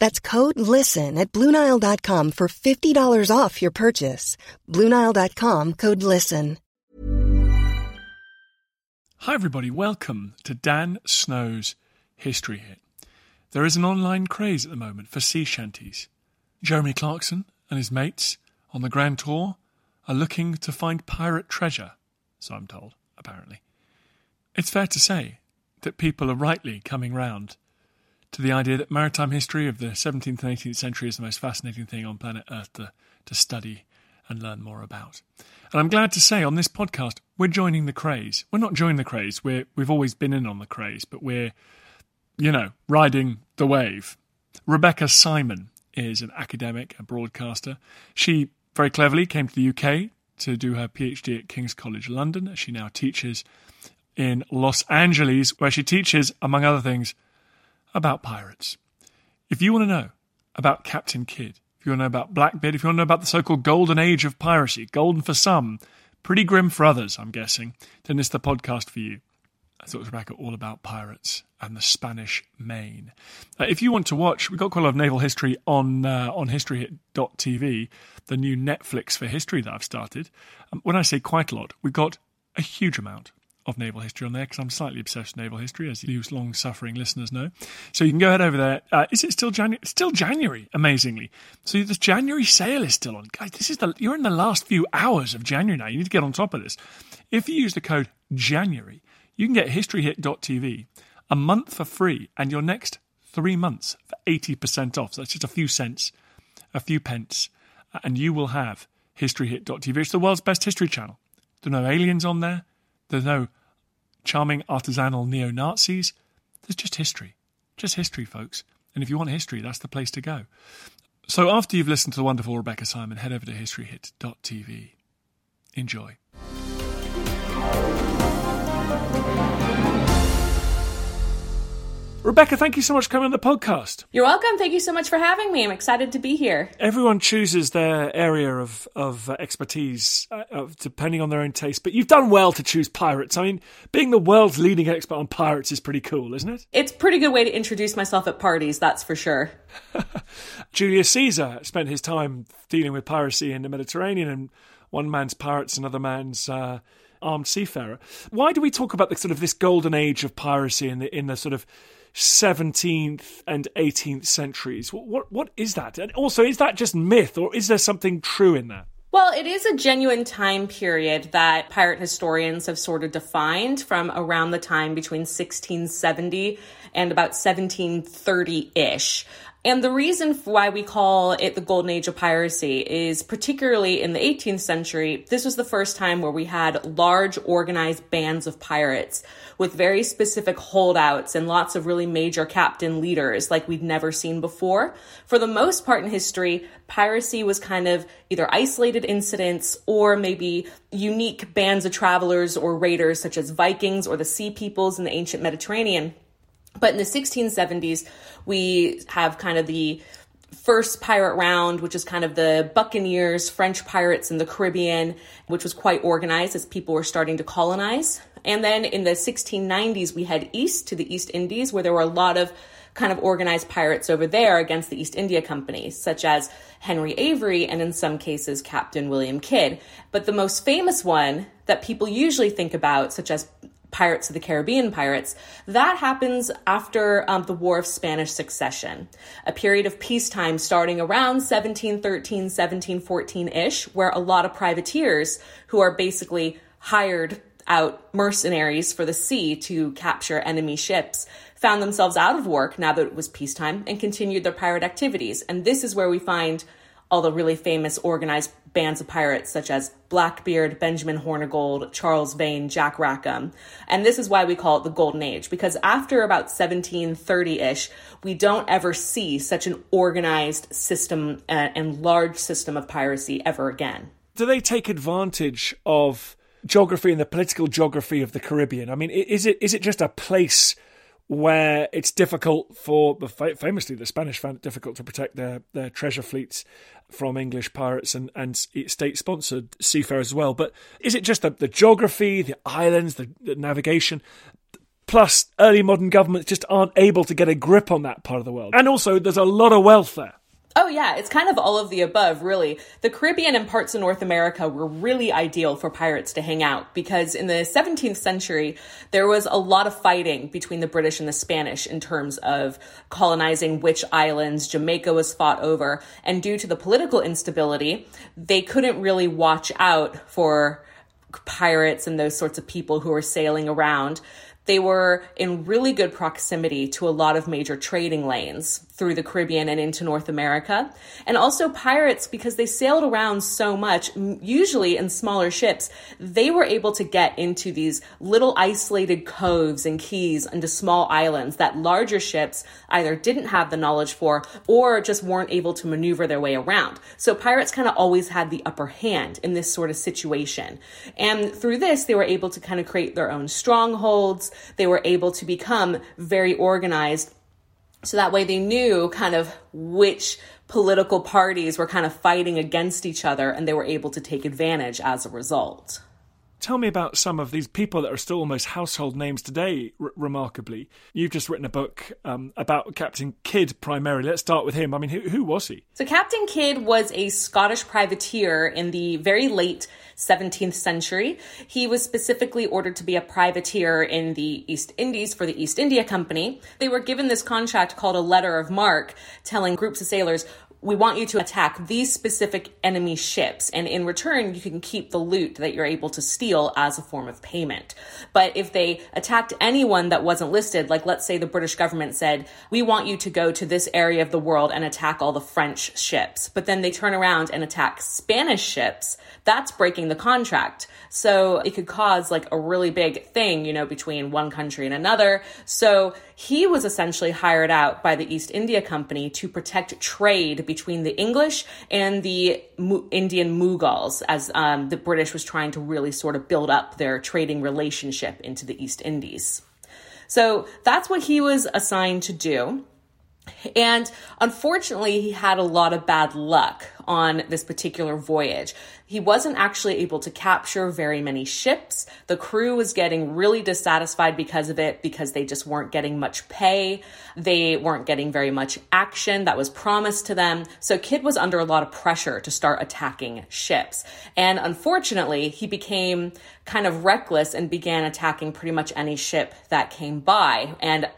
That's code LISTEN at Bluenile.com for $50 off your purchase. Bluenile.com code LISTEN. Hi, everybody. Welcome to Dan Snow's History Hit. There is an online craze at the moment for sea shanties. Jeremy Clarkson and his mates on the Grand Tour are looking to find pirate treasure, so I'm told, apparently. It's fair to say that people are rightly coming round to the idea that maritime history of the 17th and 18th century is the most fascinating thing on planet Earth to, to study and learn more about. And I'm glad to say on this podcast, we're joining the craze. We're not joining the craze, we're, we've always been in on the craze, but we're, you know, riding the wave. Rebecca Simon is an academic, a broadcaster. She very cleverly came to the UK to do her PhD at King's College London. She now teaches in Los Angeles, where she teaches, among other things, about pirates. If you want to know about Captain Kidd, if you want to know about Blackbeard, if you want to know about the so called golden age of piracy, golden for some, pretty grim for others, I'm guessing, then this is the podcast for you. I thought Rebecca all about pirates and the Spanish Main. Uh, if you want to watch, we've got quite a lot of naval history on uh, on historyhit.tv, the new Netflix for history that I've started. Um, when I say quite a lot, we've got a huge amount of naval history on there because I'm slightly obsessed with naval history, as you long suffering listeners know. So you can go ahead over there. Uh, is it still January? Still January, amazingly. So the January sale is still on. Guys, this is the you're in the last few hours of January now. You need to get on top of this. If you use the code January, you can get historyhit.tv a month for free and your next three months for 80% off. So that's just a few cents, a few pence, and you will have historyhit.tv. It's the world's best history channel. There are no aliens on there. There's no charming artisanal neo Nazis. There's just history. Just history, folks. And if you want history, that's the place to go. So after you've listened to the wonderful Rebecca Simon, head over to historyhit.tv. Enjoy. Rebecca, thank you so much for coming on the podcast. You're welcome. Thank you so much for having me. I'm excited to be here. Everyone chooses their area of, of expertise uh, depending on their own taste, but you've done well to choose pirates. I mean, being the world's leading expert on pirates is pretty cool, isn't it? It's a pretty good way to introduce myself at parties, that's for sure. Julius Caesar spent his time dealing with piracy in the Mediterranean, and one man's pirates, another man's. Uh, armed seafarer. Why do we talk about the sort of this golden age of piracy in the in the sort of 17th and 18th centuries. What, what, what is that? And also, is that just myth or is there something true in that? Well, it is a genuine time period that pirate historians have sort of defined from around the time between 1670 and about 1730 ish. And the reason why we call it the golden age of piracy is particularly in the 18th century, this was the first time where we had large organized bands of pirates with very specific holdouts and lots of really major captain leaders like we'd never seen before. For the most part in history, piracy was kind of either isolated incidents or maybe unique bands of travelers or raiders such as Vikings or the sea peoples in the ancient Mediterranean. But in the 1670s, we have kind of the first pirate round, which is kind of the Buccaneers, French pirates in the Caribbean, which was quite organized as people were starting to colonize. And then in the 1690s, we head east to the East Indies, where there were a lot of kind of organized pirates over there against the East India Company, such as Henry Avery and in some cases Captain William Kidd. But the most famous one that people usually think about, such as Pirates of the Caribbean pirates, that happens after um, the War of Spanish Succession, a period of peacetime starting around 1713, 1714 ish, where a lot of privateers who are basically hired out mercenaries for the sea to capture enemy ships found themselves out of work now that it was peacetime and continued their pirate activities. And this is where we find all the really famous organized bands of pirates such as Blackbeard, Benjamin Hornigold, Charles Vane, Jack Rackham. And this is why we call it the Golden Age, because after about 1730 ish, we don't ever see such an organized system uh, and large system of piracy ever again. Do they take advantage of geography and the political geography of the Caribbean? I mean, is it is it just a place where it's difficult for famously the Spanish found it difficult to protect their their treasure fleets from English pirates and and state sponsored seafarers as well. But is it just the, the geography, the islands, the, the navigation? Plus, early modern governments just aren't able to get a grip on that part of the world. And also, there's a lot of wealth there. Oh, yeah, it's kind of all of the above, really. The Caribbean and parts of North America were really ideal for pirates to hang out because in the 17th century, there was a lot of fighting between the British and the Spanish in terms of colonizing which islands. Jamaica was fought over, and due to the political instability, they couldn't really watch out for pirates and those sorts of people who were sailing around. They were in really good proximity to a lot of major trading lanes through the Caribbean and into North America. And also pirates, because they sailed around so much, usually in smaller ships, they were able to get into these little isolated coves and keys into small islands that larger ships either didn't have the knowledge for or just weren't able to maneuver their way around. So pirates kind of always had the upper hand in this sort of situation. And through this, they were able to kind of create their own strongholds they were able to become very organized. So that way they knew kind of which political parties were kind of fighting against each other and they were able to take advantage as a result. Tell me about some of these people that are still almost household names today, r- remarkably. You've just written a book um, about Captain Kidd primarily. Let's start with him. I mean, who, who was he? So, Captain Kidd was a Scottish privateer in the very late 17th century. He was specifically ordered to be a privateer in the East Indies for the East India Company. They were given this contract called a letter of marque, telling groups of sailors, we want you to attack these specific enemy ships, and in return, you can keep the loot that you're able to steal as a form of payment. But if they attacked anyone that wasn't listed, like let's say the British government said, we want you to go to this area of the world and attack all the French ships, but then they turn around and attack Spanish ships, that's breaking the contract. So it could cause like a really big thing, you know, between one country and another. So he was essentially hired out by the East India Company to protect trade between the English and the Indian Mughals as um, the British was trying to really sort of build up their trading relationship into the East Indies. So that's what he was assigned to do. And unfortunately, he had a lot of bad luck on this particular voyage. He wasn't actually able to capture very many ships. The crew was getting really dissatisfied because of it because they just weren't getting much pay. They weren't getting very much action that was promised to them. So Kidd was under a lot of pressure to start attacking ships. And unfortunately, he became kind of reckless and began attacking pretty much any ship that came by. And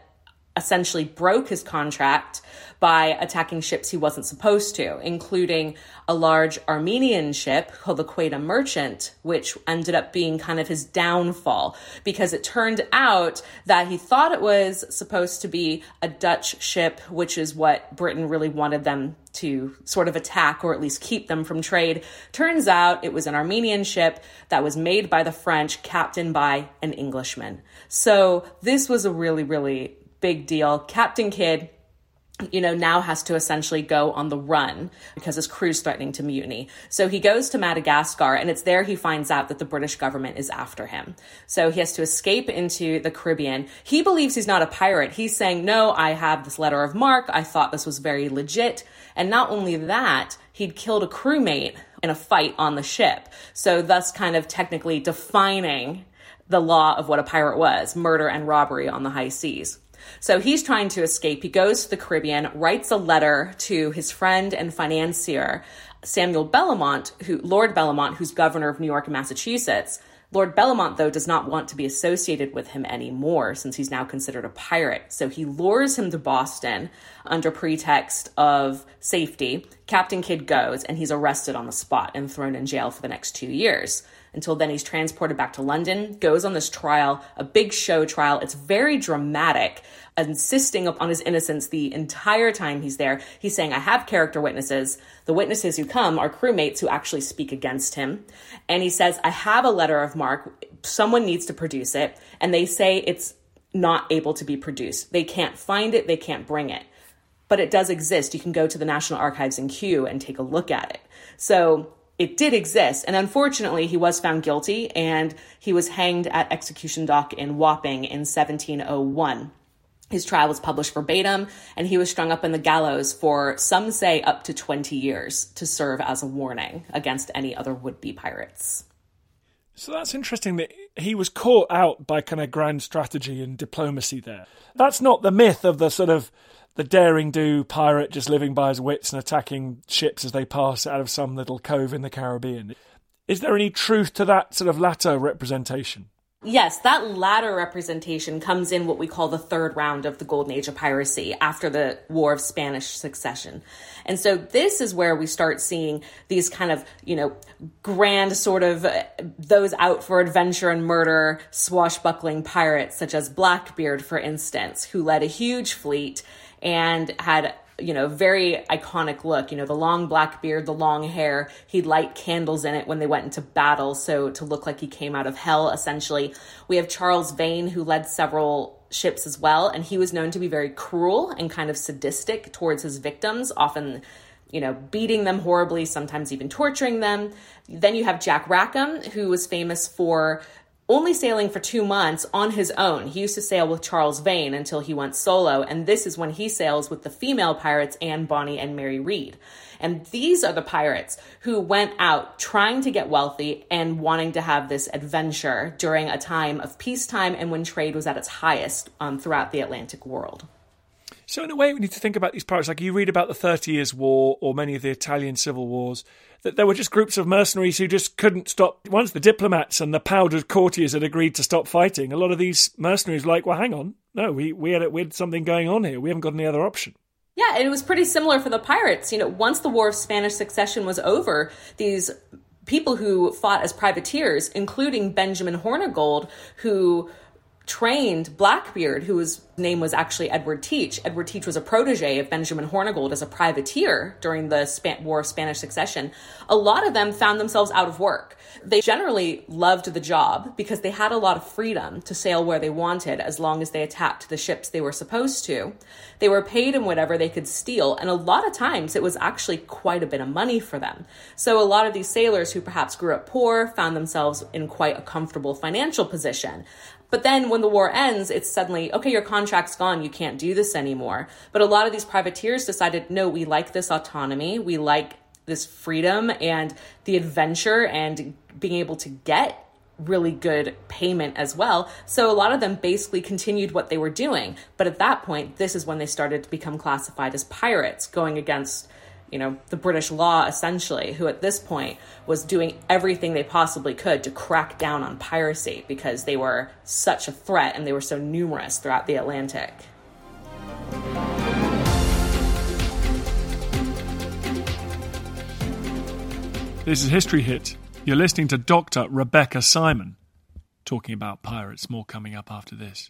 essentially broke his contract by attacking ships he wasn't supposed to, including a large Armenian ship called the Quedagh Merchant, which ended up being kind of his downfall because it turned out that he thought it was supposed to be a Dutch ship, which is what Britain really wanted them to sort of attack or at least keep them from trade. Turns out it was an Armenian ship that was made by the French, captained by an Englishman. So this was a really, really big deal. Captain Kidd you know, now has to essentially go on the run because his crew's threatening to mutiny. So he goes to Madagascar and it's there he finds out that the British government is after him. So he has to escape into the Caribbean. He believes he's not a pirate. He's saying, no, I have this letter of marque. I thought this was very legit. And not only that, he'd killed a crewmate in a fight on the ship. So thus kind of technically defining the law of what a pirate was, murder and robbery on the high seas. So he's trying to escape. He goes to the Caribbean, writes a letter to his friend and financier, Samuel Bellomont, who Lord Bellomont, who's governor of New York and Massachusetts. Lord Bellomont, though, does not want to be associated with him anymore since he's now considered a pirate. So he lures him to Boston under pretext of safety. Captain Kidd goes and he's arrested on the spot and thrown in jail for the next two years. Until then, he's transported back to London, goes on this trial, a big show trial. It's very dramatic, insisting upon his innocence the entire time he's there. He's saying, I have character witnesses. The witnesses who come are crewmates who actually speak against him. And he says, I have a letter of marque. Someone needs to produce it. And they say it's not able to be produced. They can't find it, they can't bring it. But it does exist. You can go to the National Archives in Kew and take a look at it. So it did exist. And unfortunately, he was found guilty and he was hanged at execution dock in Wapping in 1701. His trial was published verbatim, and he was strung up in the gallows for some say up to 20 years to serve as a warning against any other would be pirates. So that's interesting that he was caught out by kind of grand strategy and diplomacy there. That's not the myth of the sort of the daring do pirate just living by his wits and attacking ships as they pass out of some little cove in the Caribbean. Is there any truth to that sort of latter representation? Yes, that latter representation comes in what we call the third round of the Golden Age of piracy after the War of Spanish Succession. And so this is where we start seeing these kind of, you know, grand sort of uh, those out for adventure and murder, swashbuckling pirates, such as Blackbeard, for instance, who led a huge fleet and had you know, very iconic look. You know, the long black beard, the long hair. He'd light candles in it when they went into battle, so to look like he came out of hell, essentially. We have Charles Vane, who led several ships as well, and he was known to be very cruel and kind of sadistic towards his victims, often you know, beating them horribly, sometimes even torturing them. Then you have Jack Rackham, who was famous for only sailing for two months on his own. He used to sail with Charles Vane until he went solo, and this is when he sails with the female pirates Anne Bonny and Mary Read. And these are the pirates who went out trying to get wealthy and wanting to have this adventure during a time of peacetime and when trade was at its highest um, throughout the Atlantic world. So, in a way, we need to think about these pirates. Like you read about the Thirty Years' War or many of the Italian civil wars, that there were just groups of mercenaries who just couldn't stop. Once the diplomats and the powdered courtiers had agreed to stop fighting, a lot of these mercenaries were like, well, hang on. No, we, we, had, we had something going on here. We haven't got any other option. Yeah, and it was pretty similar for the pirates. You know, once the War of Spanish Succession was over, these people who fought as privateers, including Benjamin Hornigold, who trained Blackbeard, whose name was actually Edward Teach. Edward Teach was a protege of Benjamin Hornigold as a privateer during the War of Spanish Succession. A lot of them found themselves out of work. They generally loved the job because they had a lot of freedom to sail where they wanted as long as they attacked the ships they were supposed to. They were paid in whatever they could steal, and a lot of times it was actually quite a bit of money for them. So a lot of these sailors who perhaps grew up poor found themselves in quite a comfortable financial position. But then when the war ends, it's suddenly, okay, your contract's gone. You can't do this anymore. But a lot of these privateers decided, no, we like this autonomy. We like this freedom and the adventure and being able to get really good payment as well. So a lot of them basically continued what they were doing. But at that point, this is when they started to become classified as pirates, going against you know, the British law essentially, who at this point was doing everything they possibly could to crack down on piracy because they were such a threat and they were so numerous throughout the Atlantic. This is History Hit. You're listening to Dr. Rebecca Simon talking about pirates. More coming up after this.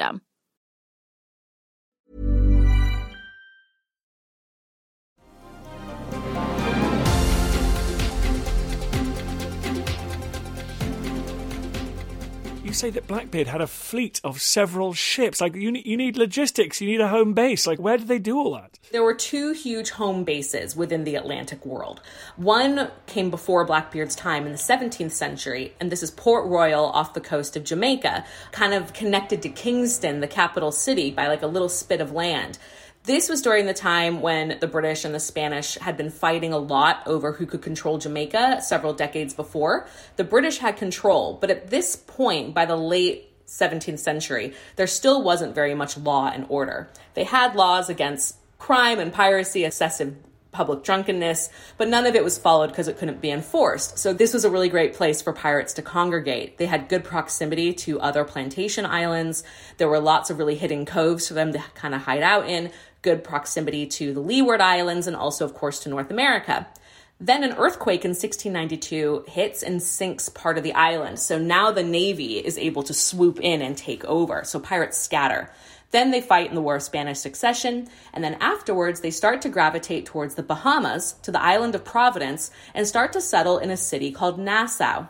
system. You say that Blackbeard had a fleet of several ships. Like you, you need logistics. You need a home base. Like where did they do all that? There were two huge home bases within the Atlantic world. One came before Blackbeard's time in the 17th century, and this is Port Royal off the coast of Jamaica, kind of connected to Kingston, the capital city, by like a little spit of land. This was during the time when the British and the Spanish had been fighting a lot over who could control Jamaica several decades before. The British had control, but at this point, by the late 17th century, there still wasn't very much law and order. They had laws against crime and piracy, excessive public drunkenness, but none of it was followed because it couldn't be enforced. So this was a really great place for pirates to congregate. They had good proximity to other plantation islands. There were lots of really hidden coves for them to kind of hide out in, good proximity to the Leeward Islands and also of course to North America. Then an earthquake in 1692 hits and sinks part of the island. So now the Navy is able to swoop in and take over. So pirates scatter. Then they fight in the War of Spanish Succession, and then afterwards they start to gravitate towards the Bahamas, to the island of Providence, and start to settle in a city called Nassau.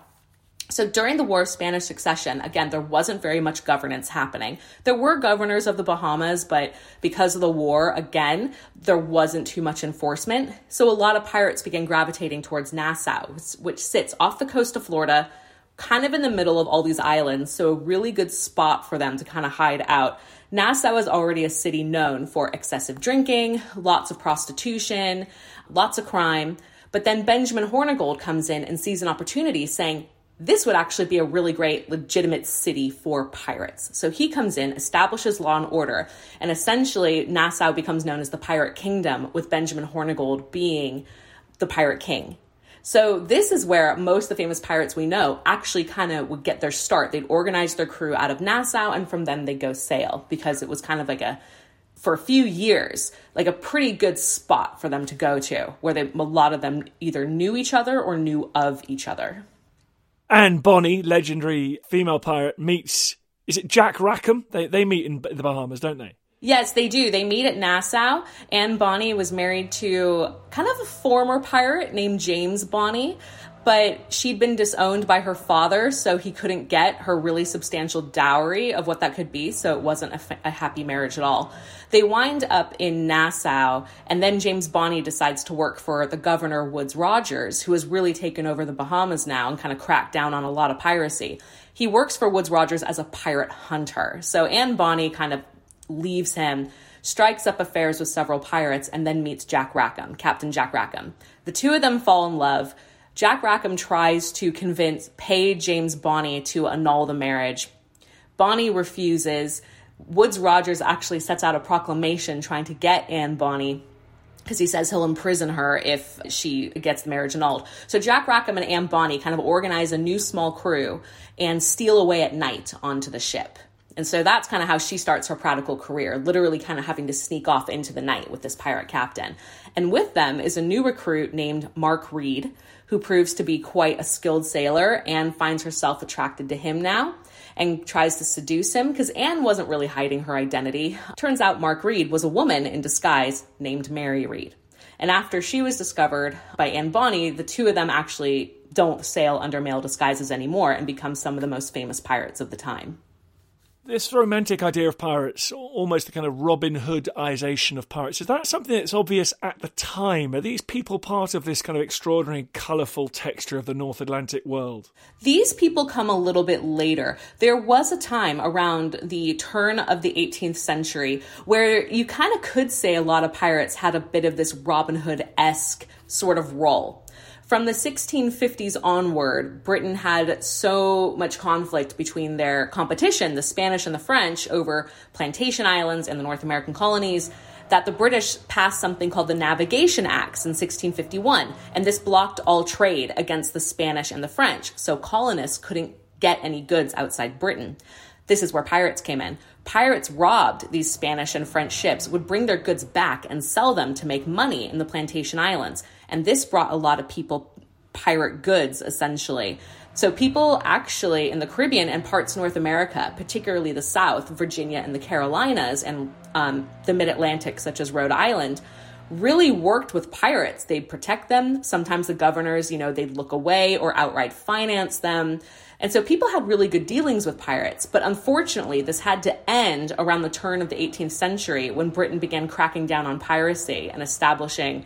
So during the War of Spanish Succession, again, there wasn't very much governance happening. There were governors of the Bahamas, but because of the war, again, there wasn't too much enforcement. So a lot of pirates began gravitating towards Nassau, which sits off the coast of Florida, kind of in the middle of all these islands. So a really good spot for them to kind of hide out. Nassau is already a city known for excessive drinking, lots of prostitution, lots of crime. But then Benjamin Hornigold comes in and sees an opportunity saying, this would actually be a really great legitimate city for pirates. So he comes in, establishes law and order, and essentially Nassau becomes known as the Pirate Kingdom, with Benjamin Hornigold being the Pirate King. So this is where most of the famous pirates we know actually kind of would get their start. They'd organize their crew out of Nassau, and from them they'd go sail because it was kind of like a for a few years, like a pretty good spot for them to go to, where they, a lot of them either knew each other or knew of each other. Anne Bonny, legendary female pirate, meets is it Jack Rackham? They they meet in the Bahamas, don't they? Yes, they do. They meet at Nassau. Anne Bonny was married to kind of a former pirate named James Bonny, but she'd been disowned by her father, so he couldn't get her really substantial dowry of what that could be, so it wasn't a, a happy marriage at all. They wind up in Nassau, and then James Bonny decides to work for the governor Woodes Rogers, who has really taken over the Bahamas now and kind of cracked down on a lot of piracy. He works for Woodes Rogers as a pirate hunter. So Anne Bonny kind of leaves him strikes up affairs with several pirates, and then meets Jack Rackham, Captain Jack Rackham. The two of them fall in love. Jack Rackham tries to convince, pay James Bonny to annul the marriage. Bonny refuses. Woodes Rogers actually sets out a proclamation trying to get Anne Bonny because he says he'll imprison her if she gets the marriage annulled. So Jack Rackham and Anne Bonny kind of organize a new small crew and steal away at night onto the ship. And so that's kind of how she starts her prodigal career, literally kind of having to sneak off into the night with this pirate captain. And with them is a new recruit named Mark Read, who proves to be quite a skilled sailor and finds herself attracted to him now. and tries to seduce him because Anne wasn't really hiding her identity. Turns out Mark Read was a woman in disguise named Mary Read. And after she was discovered by Anne Bonny, the two of them actually don't sail under male disguises anymore and become some of the most famous pirates of the time this romantic idea of pirates, almost the kind of Robin Hoodization of pirates, is that something that's obvious at the time? Are these people part of this kind of extraordinary, colourful texture of the North Atlantic world? These people come a little bit later. There was a time around the turn of the 18th century where you kind of could say a lot of pirates had a bit of this Robin Hood esque sort of role. From the 1650s onward, Britain had so much conflict between their competition, the Spanish and the French, over plantation islands and the North American colonies, that the British passed something called the Navigation Acts in 1651. And this blocked all trade against the Spanish and the French, so colonists couldn't get any goods outside Britain. This is where pirates came in. Pirates robbed these Spanish and French ships, would bring their goods back and sell them to make money in the plantation islands. And this brought a lot of people pirate goods, essentially. So people actually in the Caribbean and parts of North America, particularly the South, Virginia and the Carolinas, and um, the Mid Atlantic, such as Rhode Island, really worked with pirates. They'd protect them. Sometimes the governors, you know, they'd look away or outright finance them. And so people had really good dealings with pirates. But unfortunately, this had to end around the turn of the 18th century when Britain began cracking down on piracy and establishing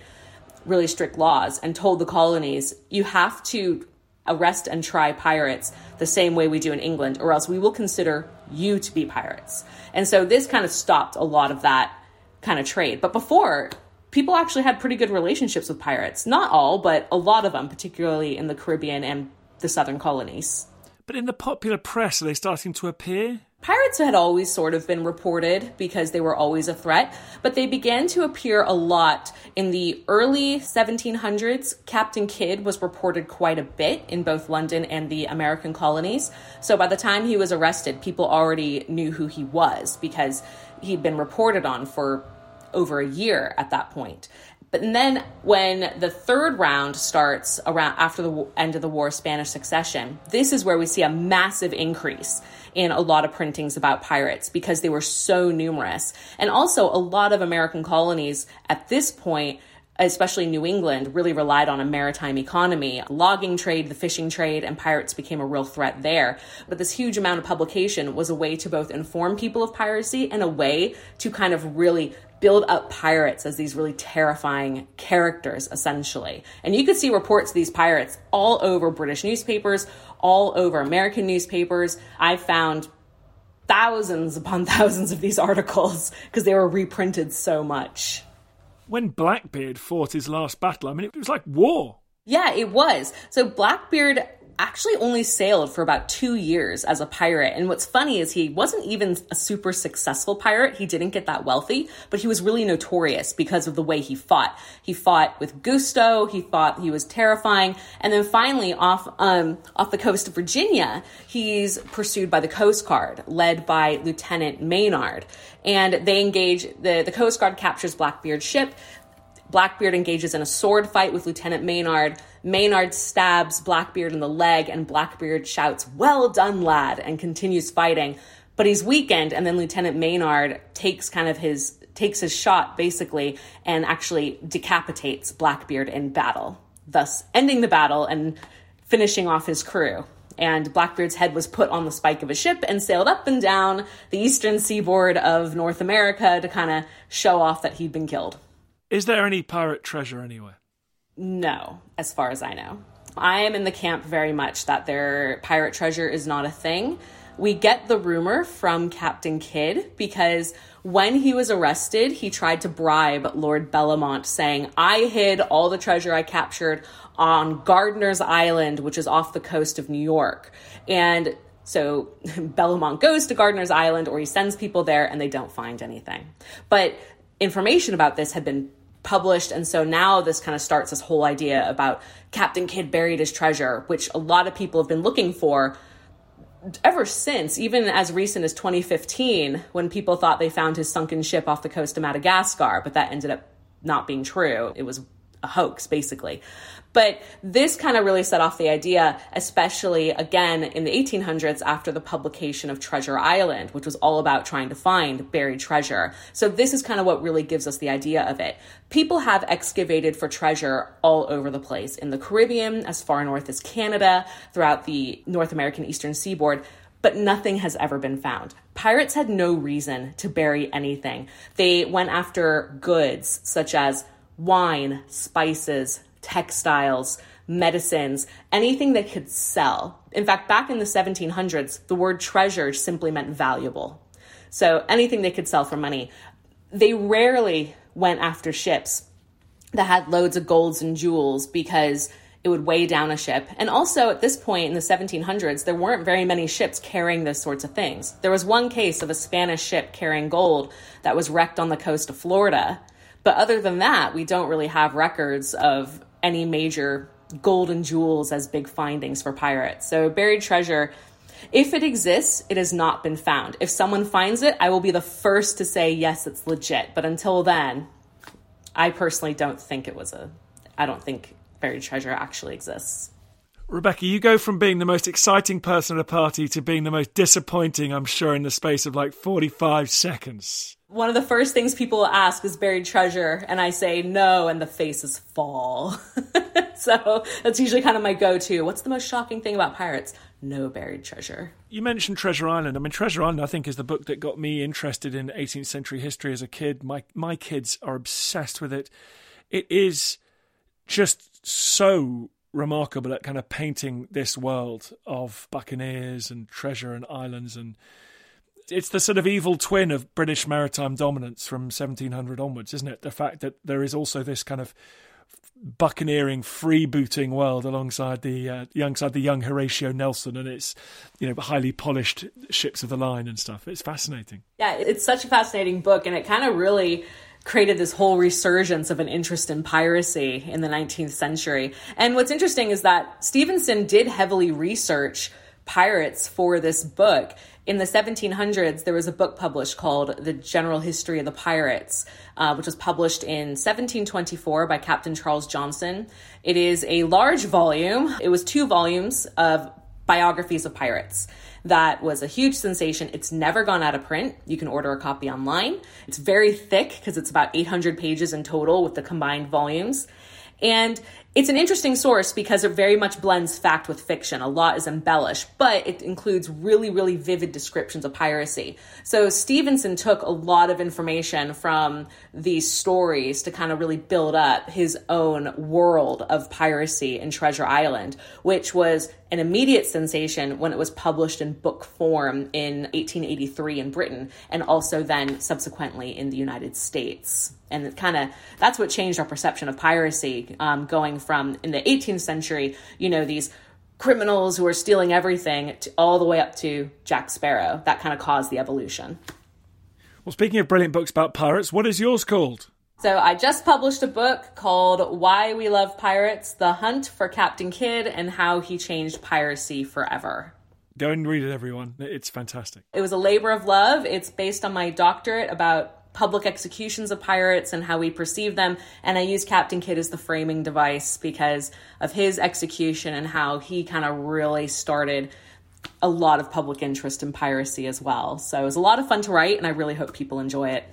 really strict laws and told the colonies, you have to arrest and try pirates the same way we do in England, or else we will consider you to be pirates. And so this kind of stopped a lot of that kind of trade. But before, people actually had pretty good relationships with pirates. Not all, but a lot of them, particularly in the Caribbean and the southern colonies. But in the popular press, are they starting to appear? Pirates had always sort of been reported because they were always a threat, but they began to appear a lot in the early 1700s. Captain Kidd was reported quite a bit in both London and the American colonies. So by the time he was arrested, people already knew who he was because he'd been reported on for over a year at that point. But then when the third round starts around after the end of the War, Spanish Succession, this is where we see a massive increase in a lot of printings about pirates because they were so numerous. And also a lot of American colonies at this point especially New England, really relied on a maritime economy. Logging trade, the fishing trade, and pirates became a real threat there. But this huge amount of publication was a way to both inform people of piracy and a way to kind of really build up pirates as these really terrifying characters, essentially. And you could see reports of these pirates all over British newspapers, all over American newspapers. I found thousands upon thousands of these articles because they were reprinted so much. When Blackbeard fought his last battle, I mean, it was like war. Yeah, it was. So Blackbeard actually only sailed for about two years as a pirate. And what's funny is he wasn't even a super successful pirate. He didn't get that wealthy, but he was really notorious because of the way he fought. He fought with gusto. He thought he was terrifying. And then finally, off um, off the coast of Virginia, he's pursued by the Coast Guard, led by Lieutenant Maynard. And they engage. the The Coast Guard captures Blackbeard's ship. Blackbeard engages in a sword fight with Lieutenant Maynard. Maynard stabs Blackbeard in the leg, and Blackbeard shouts, Well done, lad, and continues fighting. But he's weakened, and then Lieutenant Maynard takes kind of his takes his shot basically and actually decapitates Blackbeard in battle, thus ending the battle and finishing off his crew. And Blackbeard's head was put on the spike of a ship and sailed up and down the eastern seaboard of North America to kind of show off that he'd been killed. Is there any pirate treasure anywhere? No, as far as I know. I am in the camp very much that their pirate treasure is not a thing. We get the rumor from Captain Kidd because when he was arrested, he tried to bribe Lord Bellomont, saying, I hid all the treasure I captured on Gardiner's Island, which is off the coast of New York. And so Bellomont goes to Gardiner's Island or he sends people there and they don't find anything. But information about this had been published. And so now this kind of starts this whole idea about Captain Kidd buried his treasure, which a lot of people have been looking for ever since, even as recent as 2015, when people thought they found his sunken ship off the coast of Madagascar, but that ended up not being true. It was a hoax, basically. But this kind of really set off the idea, especially again in the 1800s after the publication of Treasure Island, which was all about trying to find buried treasure. So, this is kind of what really gives us the idea of it. People have excavated for treasure all over the place in the Caribbean, as far north as Canada, throughout the North American eastern seaboard but nothing has ever been found. Pirates had no reason to bury anything. They went after goods such as wine, spices, textiles, medicines, anything that could sell. In fact, back in the 1700s, the word treasure simply meant valuable. So anything they could sell for money. They rarely went after ships that had loads of golds and jewels because it would weigh down a ship. And also at this point in the 1700s, there weren't very many ships carrying those sorts of things. There was one case of a Spanish ship carrying gold that was wrecked on the coast of Florida. But other than that, we don't really have records of any major gold and jewels as big findings for pirates. So buried treasure, if it exists, it has not been found. If someone finds it, I will be the first to say yes, it's legit. But until then, I personally don't think it was a I don't think buried treasure actually exists. Rebecca, you go from being the most exciting person at a party to being the most disappointing, I'm sure, in the space of like 45 seconds one of the first things people ask is buried treasure, and I say no, and the faces fall. so that's usually kind of my go to. What's the most shocking thing about pirates? No buried treasure. You mentioned Treasure Island. I mean, Treasure Island, I think, is the book that got me interested in 18th century history as a kid. My my kids are obsessed with it. It is just so remarkable at kind of painting this world of buccaneers and treasure and islands and it's the sort of evil twin of British maritime dominance from 1700 onwards, isn't it? The fact that there is also this kind of buccaneering, freebooting world alongside the uh, alongside the young Horatio Nelson and its you know highly polished ships of the line and stuff. It's fascinating. Yeah, it's such a fascinating book, and it kind of really created this whole resurgence of an interest in piracy in the 19th century. And what's interesting is that Stevenson did heavily research pirates for this book in the 1700s, there was a book published called The General History of the Pirates, uh, which was published in 1724 by Captain Charles Johnson. It is a large volume, it was two volumes of biographies of pirates. That was a huge sensation. It's never gone out of print. You can order a copy online. It's very thick because it's about 800 pages in total with the combined volumes. And it's an interesting source because it very much blends fact with fiction. A lot is embellished, but it includes really, really vivid descriptions of piracy. So Stevenson took a lot of information from these stories to kind of really build up his own world of piracy in Treasure Island, which was an immediate sensation when it was published in book form in 1883 in Britain and also then subsequently in the United States. And it kind of that's what changed our perception of piracy, um, going from in the 18th century, you know, these criminals who are stealing everything to, all the way up to Jack Sparrow. That kind of caused the evolution. Well, speaking of brilliant books about pirates, what is yours called? So I just published a book called Why We Love Pirates: The Hunt for Captain Kidd and How He Changed Piracy Forever. Go and read it, everyone. It's fantastic. It was a labor of love. It's based on my doctorate about public executions of pirates and how we perceive them. And I use Captain Kidd as the framing device because of his execution and how he kind of really started a lot of public interest in piracy as well. So it was a lot of fun to write, and I really hope people enjoy it.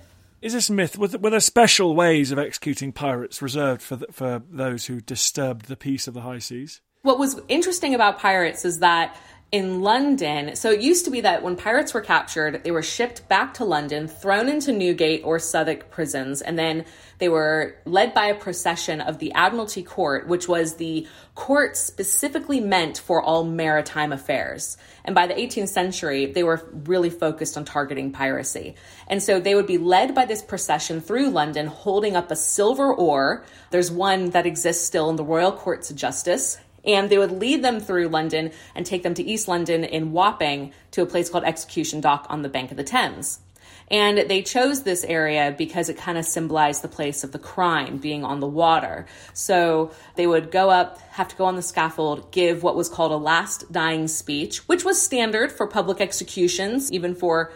Is this myth? Were, there special ways of executing pirates reserved for the, for those who disturbed the peace of the high seas? What was interesting about pirates is that in London, so it used to be that when pirates were captured, they were shipped back to London, thrown into Newgate or Southwark prisons, and then they were led by a procession of the Admiralty Court, which was the court specifically meant for all maritime affairs. And by the 18th century, they were really focused on targeting piracy. And so they would be led by this procession through London holding up a silver oar. There's one that exists still in the Royal Courts of Justice and they would lead them through London and take them to East London in Wapping to a place called Execution Dock on the bank of the Thames. And they chose this area because it kind of symbolized the place of the crime being on the water. So they would go up, have to go on the scaffold, give what was called a last dying speech, which was standard for public executions, even for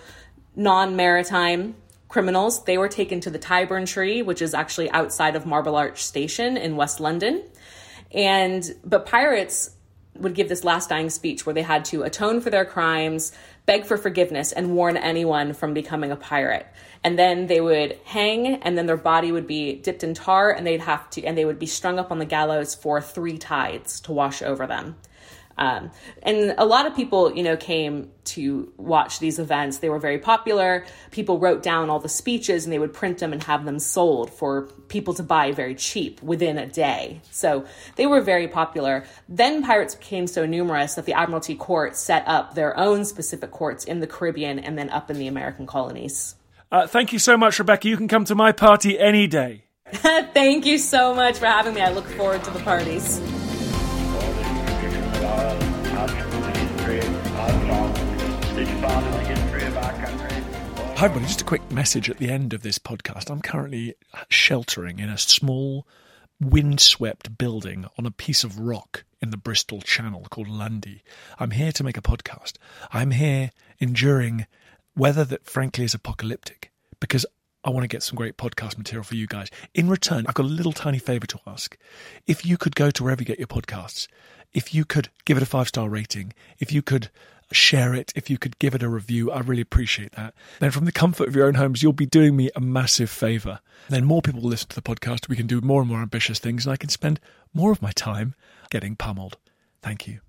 non maritime criminals, they were taken to the Tyburn Tree, which is actually outside of Marble Arch Station in West London. And but pirates would give this last dying speech where they had to atone for their crimes, beg for forgiveness, and warn anyone from becoming a pirate. And then they would hang, and then their body would be dipped in tar, and they'd have to, and they would be strung up on the gallows for three tides to wash over them. Um, and a lot of people, you know, came to watch these events. They were very popular. People wrote down all the speeches and they would print them and have them sold for people to buy very cheap within a day. So they were very popular. Then pirates became so numerous that the Admiralty Court set up their own specific courts in the Caribbean and then up in the American colonies. Uh, thank you so much, Rebecca. You can come to my party any day. Thank you so much for having me. I look forward to the parties. Hi, everybody. Just a quick message at the end of this podcast. I'm currently sheltering in a small, windswept building on a piece of rock in the Bristol Channel called Lundy. I'm here to make a podcast. I'm here enduring weather that, frankly, is apocalyptic because I want to get some great podcast material for you guys. In return, I've got a little tiny favor to ask. If you could go to wherever you get your podcasts, if you could give it a five star rating, if you could share it, if you could give it a review, I really appreciate that. Then, from the comfort of your own homes, you'll be doing me a massive favor. Then, more people will listen to the podcast. We can do more and more ambitious things, and I can spend more of my time getting pummeled. Thank you.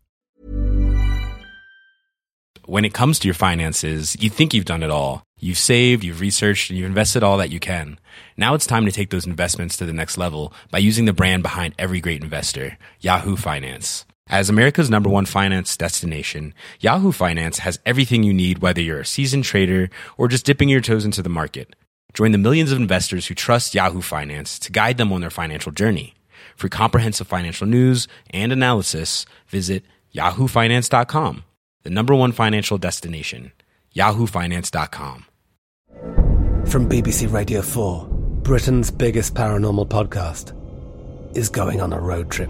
When it comes to your finances, you think you've done it all. You've saved, you've researched, and you've invested all that you can. Now it's time to take those investments to the next level by using the brand behind every great investor, Yahoo Finance. As America's number one finance destination, Yahoo Finance has everything you need, whether you're a seasoned trader or just dipping your toes into the market. Join the millions of investors who trust Yahoo Finance to guide them on their financial journey. For comprehensive financial news and analysis, visit yahoofinance.com, the number one financial destination, yahoofinance.com. From BBC Radio 4, Britain's biggest paranormal podcast is going on a road trip.